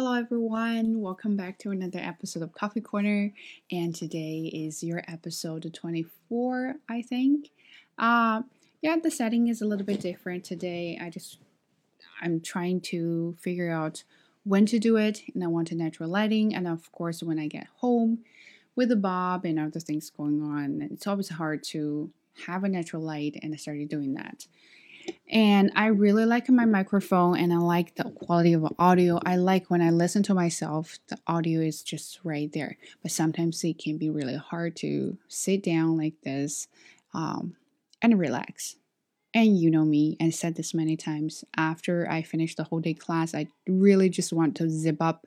Hello, everyone. Welcome back to another episode of Coffee Corner. And today is your episode 24, I think. Uh, yeah, the setting is a little bit different today. I just, I'm trying to figure out when to do it, and I want a natural lighting. And of course, when I get home with the Bob and other things going on, it's always hard to have a natural light, and I started doing that and I really like my microphone and I like the quality of audio. I like when I listen to myself, the audio is just right there. But sometimes it can be really hard to sit down like this um, and relax. And you know me, I said this many times. After I finish the whole day class, I really just want to zip up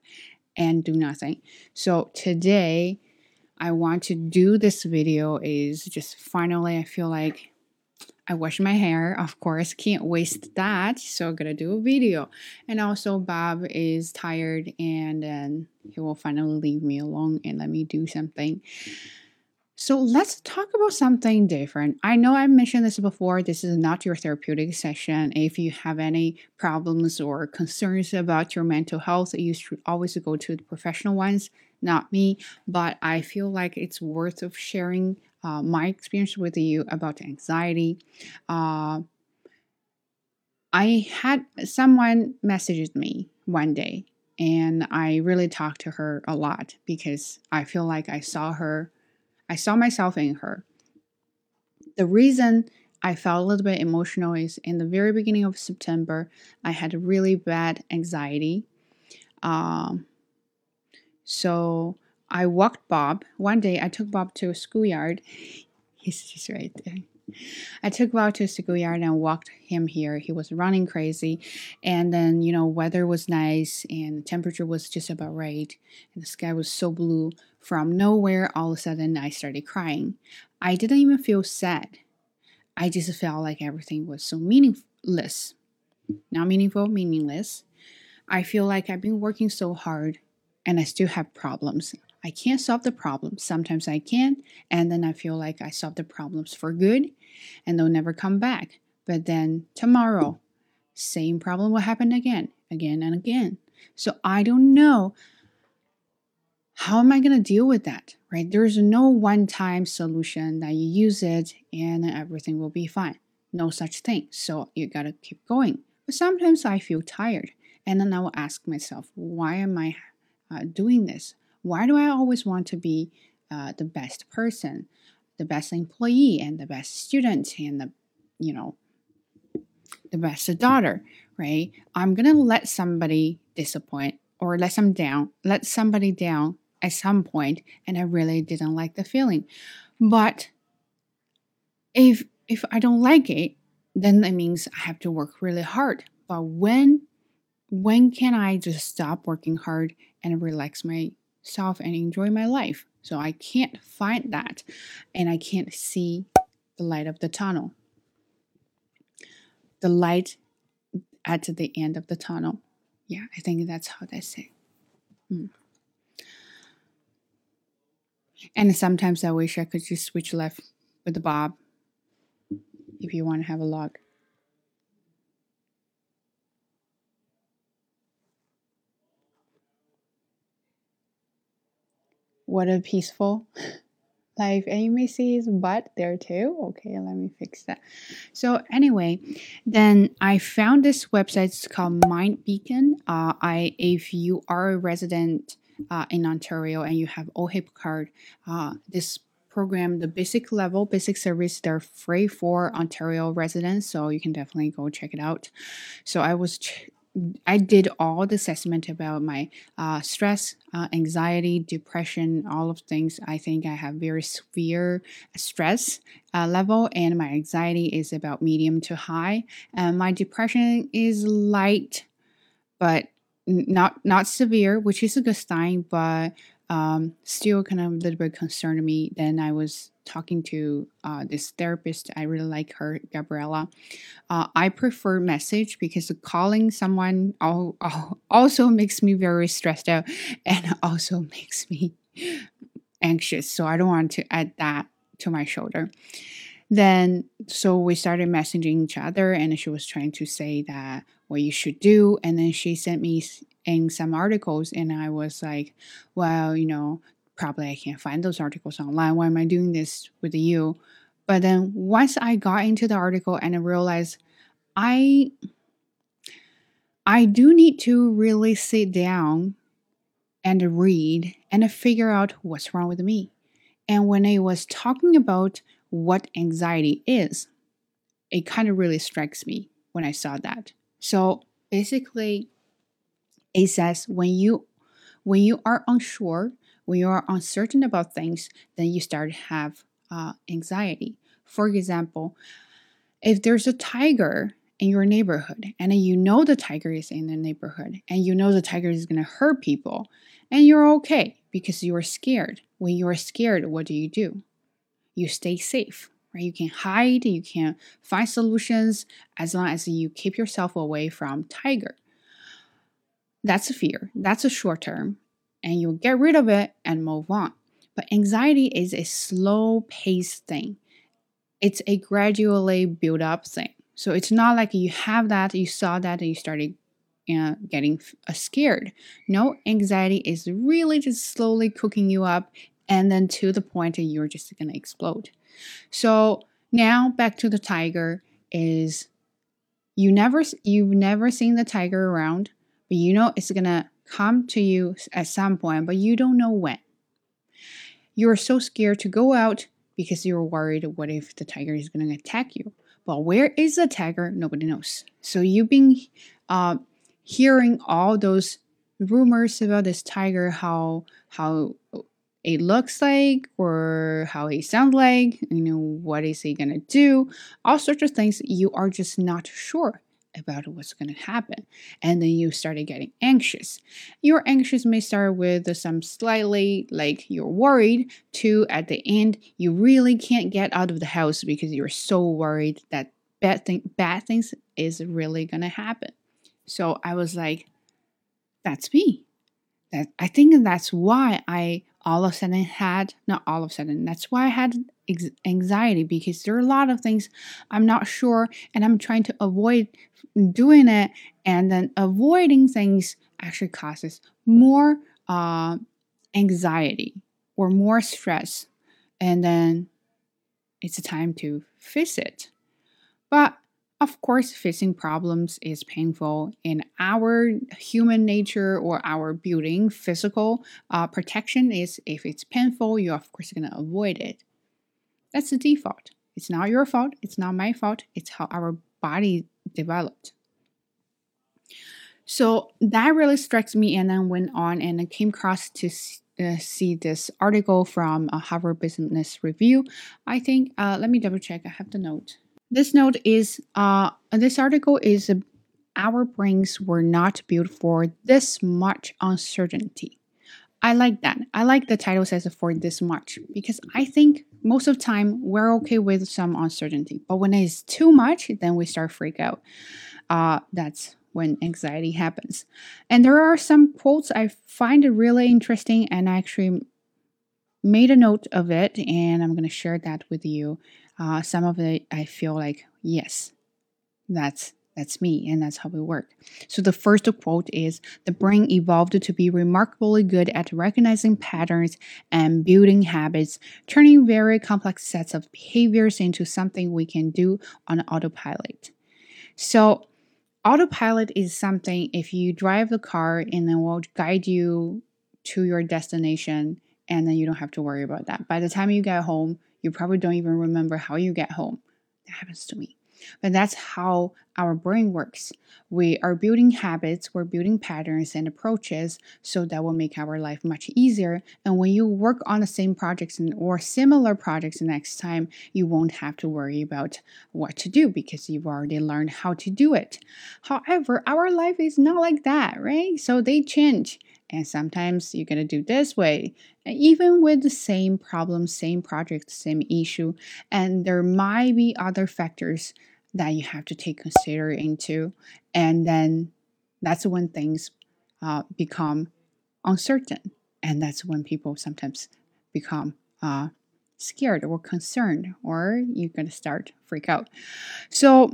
and do nothing. So today, I want to do this video is just finally I feel like I wash my hair, of course, can't waste that. So I'm gonna do a video. And also Bob is tired and then he will finally leave me alone and let me do something. So let's talk about something different. I know I mentioned this before. This is not your therapeutic session. If you have any problems or concerns about your mental health, you should always go to the professional ones, not me. But I feel like it's worth of sharing uh, my experience with you about anxiety. Uh, I had someone messaged me one day and I really talked to her a lot because I feel like I saw her, I saw myself in her. The reason I felt a little bit emotional is in the very beginning of September, I had really bad anxiety. Um, so I walked Bob. One day I took Bob to a schoolyard. He's just right there. I took Bob to a schoolyard and walked him here. He was running crazy. And then, you know, weather was nice and the temperature was just about right. And the sky was so blue. From nowhere, all of a sudden, I started crying. I didn't even feel sad. I just felt like everything was so meaningless. Not meaningful, meaningless. I feel like I've been working so hard and I still have problems. I can't solve the problem. Sometimes I can, and then I feel like I solved the problems for good and they'll never come back. But then tomorrow, same problem will happen again, again and again. So I don't know how am I going to deal with that, right? There's no one time solution that you use it and everything will be fine. No such thing. So you got to keep going. But sometimes I feel tired and then I will ask myself, why am I uh, doing this? Why do I always want to be uh, the best person, the best employee, and the best student, and the, you know, the best daughter, right? I'm gonna let somebody disappoint or let some down, let somebody down at some point, and I really didn't like the feeling. But if if I don't like it, then that means I have to work really hard. But when when can I just stop working hard and relax my self and enjoy my life. So I can't find that and I can't see the light of the tunnel. The light at the end of the tunnel. Yeah, I think that's how they say. Mm. And sometimes I wish I could just switch left with the bob if you want to have a log. What a peaceful life. And you may see his butt there too. Okay, let me fix that. So anyway, then I found this website. It's called MindBeacon. Uh, I if you are a resident uh, in Ontario and you have OHIP card, uh, this program, the basic level, basic service, they're free for Ontario residents, so you can definitely go check it out. So I was ch- I did all the assessment about my uh, stress, uh, anxiety, depression, all of things. I think I have very severe stress uh, level, and my anxiety is about medium to high. And my depression is light, but not not severe, which is a good sign. But um, still kind of a little bit concerned me. Then I was talking to uh, this therapist. I really like her, Gabriella. Uh, I prefer message because calling someone also makes me very stressed out and also makes me anxious. So I don't want to add that to my shoulder. Then, so we started messaging each other, and she was trying to say that what you should do. And then she sent me in some articles and I was like, well, you know, probably I can't find those articles online. Why am I doing this with you? But then once I got into the article and I realized I I do need to really sit down and read and figure out what's wrong with me. And when I was talking about what anxiety is, it kind of really strikes me when I saw that. So basically, it says when you when you are unsure, when you are uncertain about things, then you start to have uh, anxiety. For example, if there's a tiger in your neighborhood and you know the tiger is in the neighborhood and you know the tiger is going to hurt people and you're okay because you are scared. When you are scared, what do you do? You stay safe, right? You can hide, you can find solutions as long as you keep yourself away from tiger. That's a fear. That's a short term and you'll get rid of it and move on. But anxiety is a slow paced thing. It's a gradually build up thing. So it's not like you have that, you saw that, and you started uh, getting uh, scared. No, anxiety is really just slowly cooking you up, and then to the point that you're just gonna explode. So now back to the tiger is you never you've never seen the tiger around, but you know it's gonna come to you at some point, but you don't know when. You're so scared to go out because you're worried what if the tiger is going to attack you. But where is the tiger? Nobody knows. So you've been uh, hearing all those rumors about this tiger, how how it looks like or how he sounds like, you know, what is he gonna do, all sorts of things you are just not sure about what's going to happen. And then you started getting anxious. Your anxious may start with some slightly like you're worried to at the end you really can't get out of the house because you're so worried that bad thing bad things is really going to happen. So I was like that's me. That I think that's why I all of a sudden had not all of a sudden that's why i had anxiety because there are a lot of things i'm not sure and i'm trying to avoid doing it and then avoiding things actually causes more uh, anxiety or more stress and then it's a time to fix it. But of course, facing problems is painful in our human nature or our building. Physical uh, protection is if it's painful, you're of course going to avoid it. That's the default. It's not your fault. It's not my fault. It's how our body developed. So that really strikes me, and then went on and I came across to uh, see this article from a Harvard Business Review. I think. Uh, let me double check. I have the note. This note is uh, this article is uh, our brains were not built for this much uncertainty. I like that. I like the title says for this much because I think most of the time we're okay with some uncertainty, but when it's too much, then we start freak out. Uh, that's when anxiety happens. And there are some quotes I find really interesting, and I actually made a note of it, and I'm going to share that with you uh, some of it I feel like yes, that's that's me and that's how we work. So the first quote is the brain evolved to be remarkably good at recognizing patterns and building habits, turning very complex sets of behaviors into something we can do on autopilot. So autopilot is something if you drive the car and then will guide you to your destination and then you don't have to worry about that. By the time you get home, you probably don't even remember how you get home. That happens to me. But that's how our brain works. We are building habits, we're building patterns and approaches so that will make our life much easier. And when you work on the same projects or similar projects next time, you won't have to worry about what to do because you've already learned how to do it. However, our life is not like that, right? So they change. And sometimes you're going to do this way, and even with the same problem, same project, same issue. And there might be other factors that you have to take consider into. And then that's when things uh, become uncertain. And that's when people sometimes become uh, scared or concerned, or you're to start freak out. So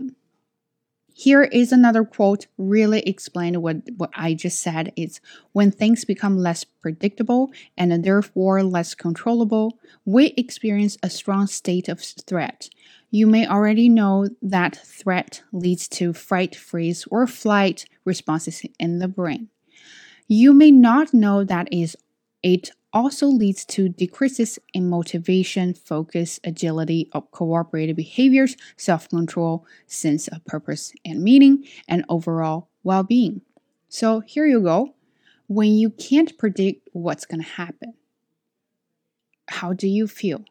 here is another quote really explain what, what I just said. It's when things become less predictable and therefore less controllable, we experience a strong state of threat. You may already know that threat leads to fight, freeze, or flight responses in the brain. You may not know that is it also leads to decreases in motivation, focus, agility, cooperative behaviors, self control, sense of purpose and meaning, and overall well being. So here you go. When you can't predict what's going to happen, how do you feel?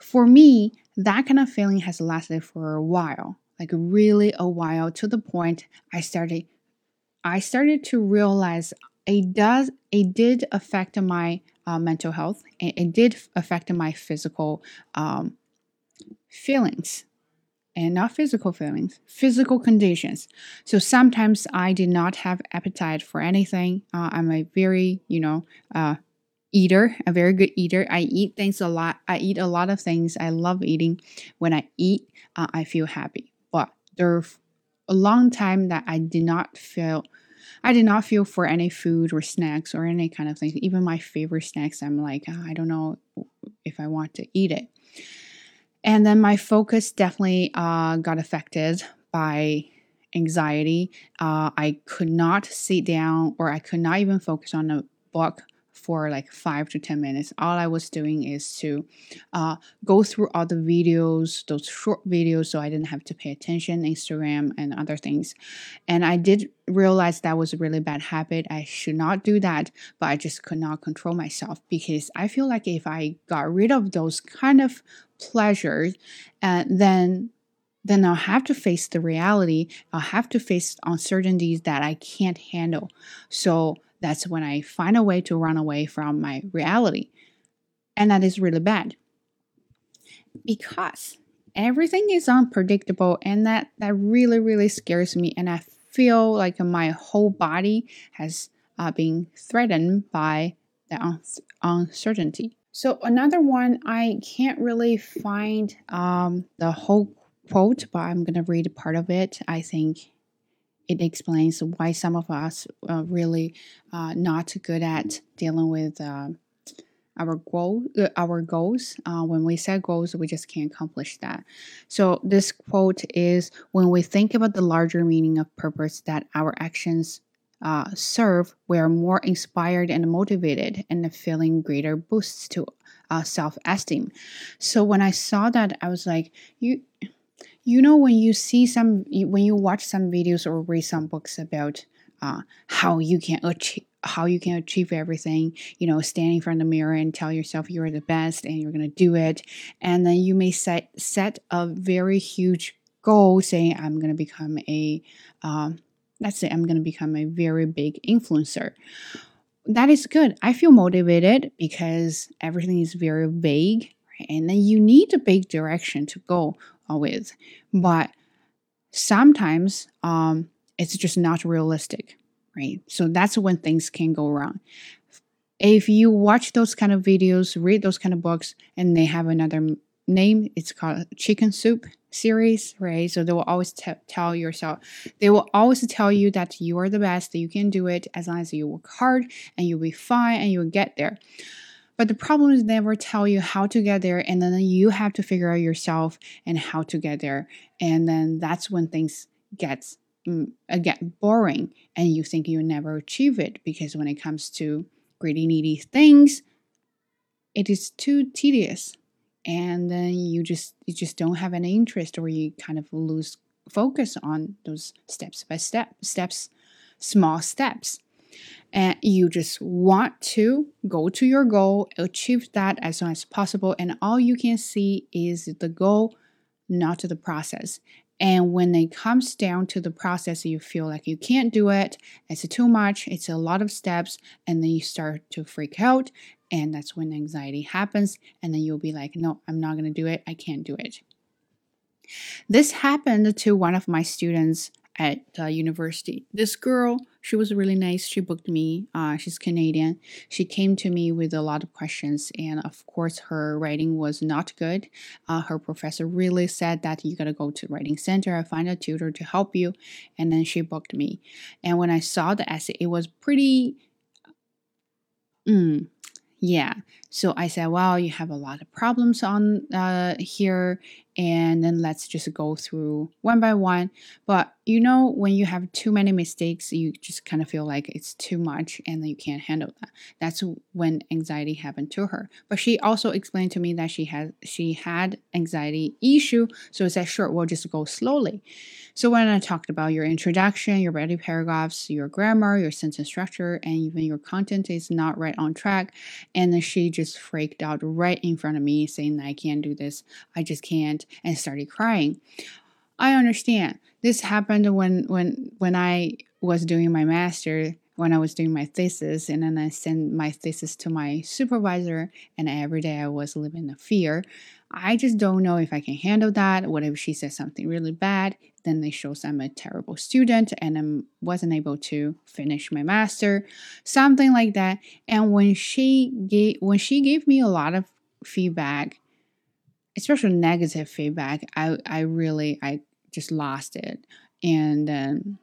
For me, that kind of feeling has lasted for a while, like really a while, to the point I started I started to realize it does it did affect my uh, mental health and it did affect my physical um, feelings and not physical feelings physical conditions. So sometimes i did not have appetite for anything. Uh, i'm a very you know uh, eater a very good eater i eat things a lot i eat a lot of things i love eating when i eat uh, i feel happy but there a long time that i did not feel I did not feel for any food or snacks or any kind of things. Even my favorite snacks, I'm like, oh, I don't know if I want to eat it. And then my focus definitely uh, got affected by anxiety. Uh, I could not sit down or I could not even focus on a book for like five to 10 minutes. All I was doing is to uh, go through all the videos, those short videos, so I didn't have to pay attention, Instagram and other things. And I did realize that was a really bad habit. I should not do that, but I just could not control myself because I feel like if I got rid of those kind of pleasures, uh, then then I'll have to face the reality. I'll have to face uncertainties that I can't handle. So that's when I find a way to run away from my reality. And that is really bad. Because everything is unpredictable and that that really really scares me and I feel like my whole body has uh, been threatened by the un- uncertainty. So another one I can't really find um, the whole quote, but I'm gonna read part of it. I think it explains why some of us are really uh, not good at dealing with uh, our goal, uh, our goals. Uh, when we set goals, we just can't accomplish that. So this quote is: When we think about the larger meaning of purpose that our actions uh, serve, we are more inspired and motivated, and feeling greater boosts to uh, self-esteem. So when I saw that, I was like, you you know when you see some when you watch some videos or read some books about uh, how you can achieve how you can achieve everything you know standing in front of the mirror and tell yourself you're the best and you're going to do it and then you may set set a very huge goal saying i'm going to become a um, let's say i'm going to become a very big influencer. That is good. I feel motivated because everything is very vague and then you need a big direction to go with. But sometimes um, it's just not realistic, right? So that's when things can go wrong. If you watch those kind of videos, read those kind of books, and they have another name, it's called Chicken Soup series, right? So they will always t- tell yourself, they will always tell you that you are the best, that you can do it as long as you work hard and you'll be fine and you'll get there. But the problem is never tell you how to get there, and then you have to figure out yourself and how to get there. And then that's when things get mm, get boring, and you think you never achieve it because when it comes to greedy, needy things, it is too tedious, and then you just you just don't have any interest, or you kind of lose focus on those steps by step steps, small steps and you just want to go to your goal, achieve that as soon as possible, and all you can see is the goal, not the process. And when it comes down to the process, you feel like you can't do it, it's too much, it's a lot of steps, and then you start to freak out, and that's when anxiety happens, and then you'll be like, no, I'm not gonna do it, I can't do it. This happened to one of my students at uh, university. This girl, she was really nice. She booked me. Uh, she's Canadian. She came to me with a lot of questions, and of course, her writing was not good. Uh, her professor really said that you gotta go to writing center and find a tutor to help you, and then she booked me. And when I saw the essay, it was pretty. Mm, yeah. So I said, well, you have a lot of problems on uh, here, and then let's just go through one by one. But you know, when you have too many mistakes, you just kind of feel like it's too much and you can't handle that. That's when anxiety happened to her. But she also explained to me that she had she had anxiety issue. So I said, sure, we'll just go slowly. So when I talked about your introduction, your body paragraphs, your grammar, your sentence structure, and even your content is not right on track, and then she just freaked out right in front of me, saying, I can't do this. I just can't, and started crying. I understand. This happened when when when I was doing my master, when I was doing my thesis, and then I sent my thesis to my supervisor, and every day I was living in fear. I just don't know if I can handle that. What if she says something really bad? Then it shows I'm a terrible student and I wasn't able to finish my master, something like that. And when she gave when she gave me a lot of feedback, especially negative feedback, I I really I just lost it and um,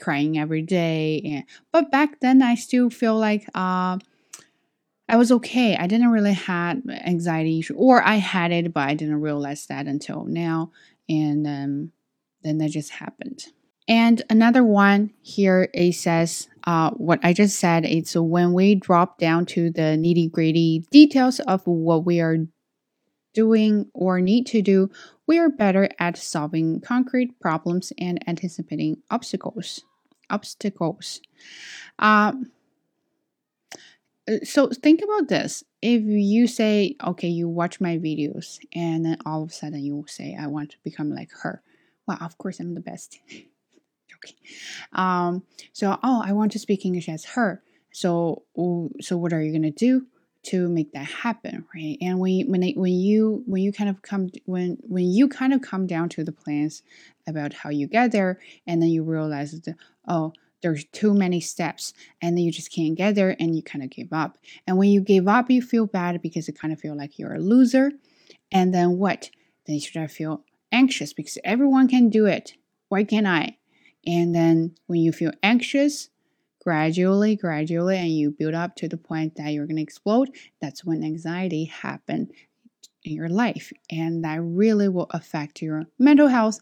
crying every day. And but back then I still feel like uh, I was okay. I didn't really had anxiety issue, or I had it, but I didn't realize that until now. And um, then that just happened. And another one here it says uh, what I just said. It's when we drop down to the nitty gritty details of what we are doing or need to do, we are better at solving concrete problems and anticipating obstacles. Obstacles. Um, so think about this. If you say, okay, you watch my videos, and then all of a sudden you say, I want to become like her. Well, of course, I'm the best. okay. Um, so, oh, I want to speak English as her. So, so what are you gonna do? to make that happen right and when when they, when you when you kind of come when when you kind of come down to the plans about how you get there and then you realize that oh there's too many steps and then you just can't get there and you kind of give up and when you give up you feel bad because you kind of feel like you're a loser and then what then you start to feel anxious because everyone can do it why can't i and then when you feel anxious gradually, gradually, and you build up to the point that you're going to explode, that's when anxiety happen in your life. And that really will affect your mental health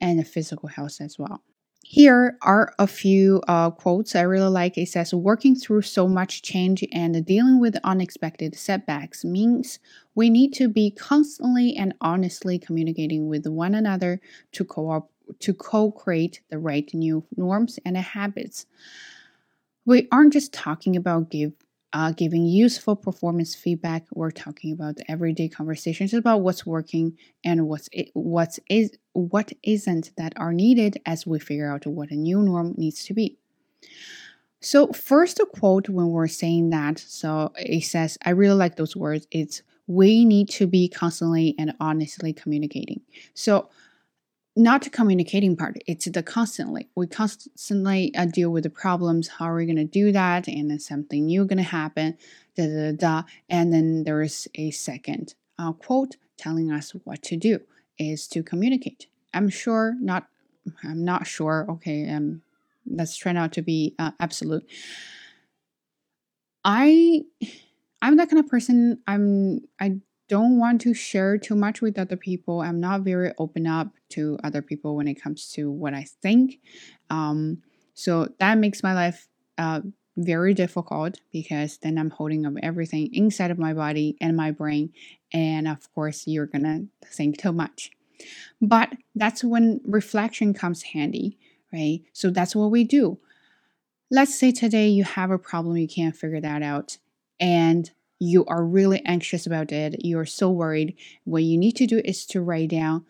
and the physical health as well. Here are a few uh, quotes I really like. It says, Working through so much change and dealing with unexpected setbacks means we need to be constantly and honestly communicating with one another to co to co-create the right new norms and habits we aren't just talking about give uh, giving useful performance feedback. We're talking about everyday conversations about what's working and what's it, what's is what isn't that are needed as we figure out what a new norm needs to be. So first, a quote when we're saying that. So it says, I really like those words. It's we need to be constantly and honestly communicating. So not the communicating part it's the constantly we constantly uh, deal with the problems how are we going to do that and then something new going to happen da, da, da, and then there is a second uh, quote telling us what to do is to communicate. I'm sure not i'm not sure okay um let's try not to be uh, absolute. I i'm that kind of person i'm i don't want to share too much with other people. I'm not very open up to other people when it comes to what I think. Um, so that makes my life uh, very difficult because then I'm holding up everything inside of my body and my brain. And of course, you're gonna think too much. But that's when reflection comes handy, right? So that's what we do. Let's say today you have a problem, you can't figure that out. And you are really anxious about it, you're so worried, what you need to do is to write down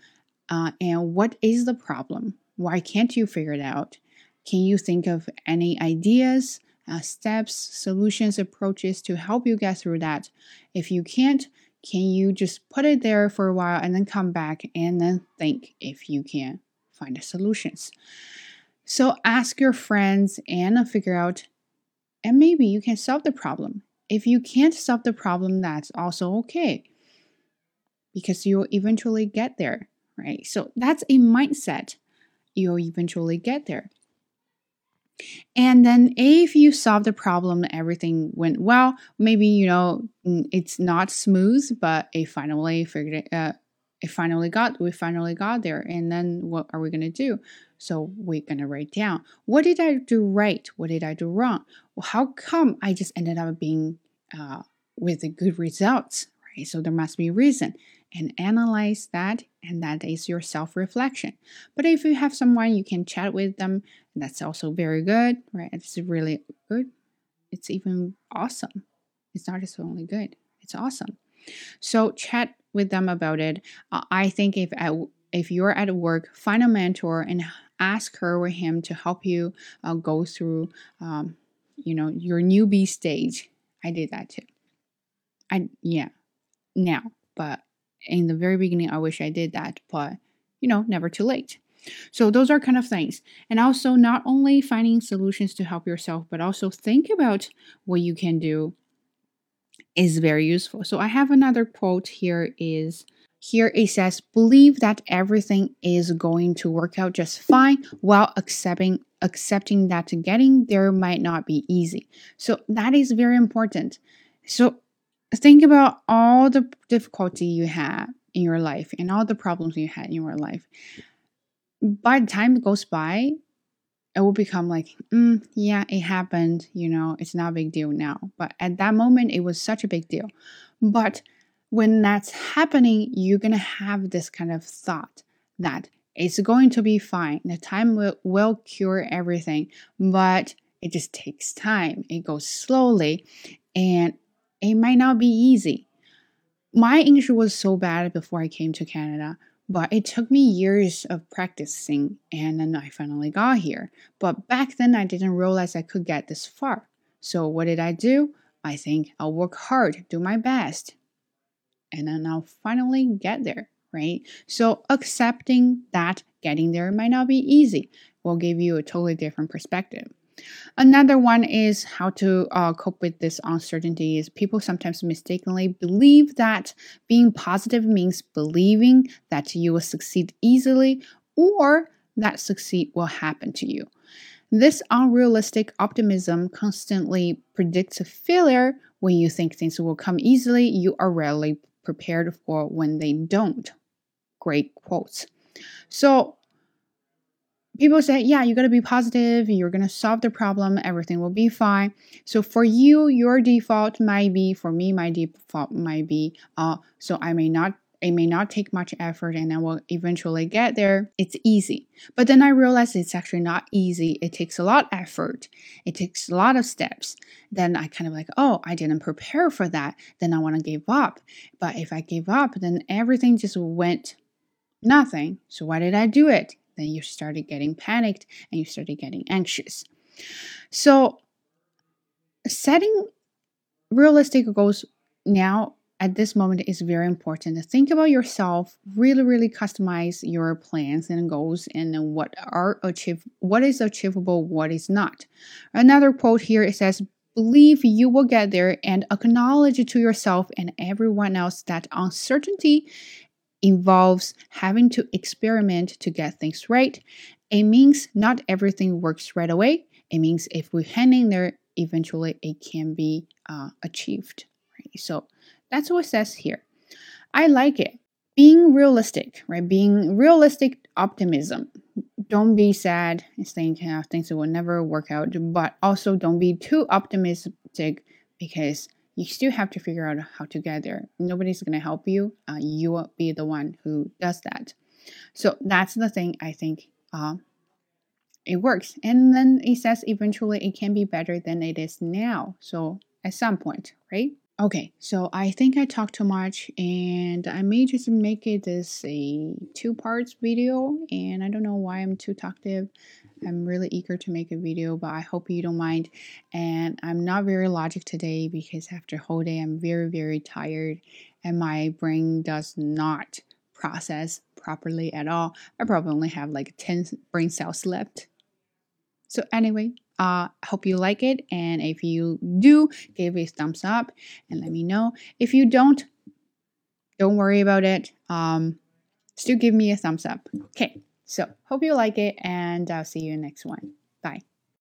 uh, and what is the problem? Why can't you figure it out? Can you think of any ideas, uh, steps, solutions, approaches to help you get through that? If you can't, can you just put it there for a while and then come back and then think if you can find the solutions? So ask your friends and figure out, and maybe you can solve the problem. If you can't solve the problem, that's also okay because you'll eventually get there, right? So that's a mindset. You'll eventually get there. And then if you solve the problem, everything went well. Maybe you know it's not smooth, but it finally figured it. Uh, it finally got. We finally got there. And then what are we gonna do? So we're gonna write down what did I do right? What did I do wrong? Well, how come I just ended up being uh, with the good results? Right. So there must be a reason and analyze that and that is your self-reflection but if you have someone you can chat with them that's also very good right it's really good it's even awesome it's not just only good it's awesome so chat with them about it uh, i think if at, if you're at work find a mentor and ask her or him to help you uh, go through um, you know your newbie stage i did that too i yeah now but in the very beginning, I wish I did that, but you know, never too late. So those are kind of things. And also not only finding solutions to help yourself, but also think about what you can do is very useful. So I have another quote here is here it says believe that everything is going to work out just fine while accepting accepting that getting there might not be easy. So that is very important. So think about all the difficulty you had in your life and all the problems you had in your life. By the time it goes by, it will become like, mm, yeah, it happened. You know, it's not a big deal now. But at that moment, it was such a big deal. But when that's happening, you're going to have this kind of thought that it's going to be fine. The time will, will cure everything, but it just takes time. It goes slowly. And it might not be easy. My English was so bad before I came to Canada, but it took me years of practicing and then I finally got here. But back then, I didn't realize I could get this far. So, what did I do? I think I'll work hard, do my best, and then I'll finally get there, right? So, accepting that getting there might not be easy will give you a totally different perspective. Another one is how to uh, cope with this uncertainty is people sometimes mistakenly believe that being positive means believing that you will succeed easily or that succeed will happen to you. This unrealistic optimism constantly predicts a failure. When you think things will come easily, you are rarely prepared for when they don't. Great quotes. So, people say, yeah, you got to be positive, you're going to solve the problem, everything will be fine. So for you, your default might be, for me, my default might be, uh, so I may not it may not take much effort and I will eventually get there. It's easy. But then I realized it's actually not easy. It takes a lot of effort. It takes a lot of steps. Then I kind of like, oh, I didn't prepare for that. Then I want to give up. But if I give up, then everything just went nothing. So why did I do it? Then you started getting panicked and you started getting anxious. So, setting realistic goals now at this moment is very important. Think about yourself, really, really customize your plans and goals and what are achieve what is achievable, what is not. Another quote here it says, believe you will get there and acknowledge to yourself and everyone else that uncertainty involves having to experiment to get things right. It means not everything works right away. It means if we hang in there, eventually it can be uh, achieved. Right? So that's what it says here. I like it. Being realistic, right? Being realistic optimism. Don't be sad and think uh, things will never work out, but also don't be too optimistic because you still have to figure out how to get there. Nobody's going to help you. Uh, you will be the one who does that. So that's the thing I think uh, it works. And then it says eventually it can be better than it is now. So at some point, right? Okay, so I think I talked too much and I may just make it as a two parts video and I don't know why I'm too talkative. I'm really eager to make a video, but I hope you don't mind. And I'm not very logic today because after whole day, I'm very, very tired and my brain does not process properly at all. I probably only have like 10 brain cells left. So, anyway, uh, hope you like it. And if you do, give it a thumbs up and let me know. If you don't, don't worry about it. Um, still give me a thumbs up. Okay. So, hope you like it, and I'll see you next one. Bye.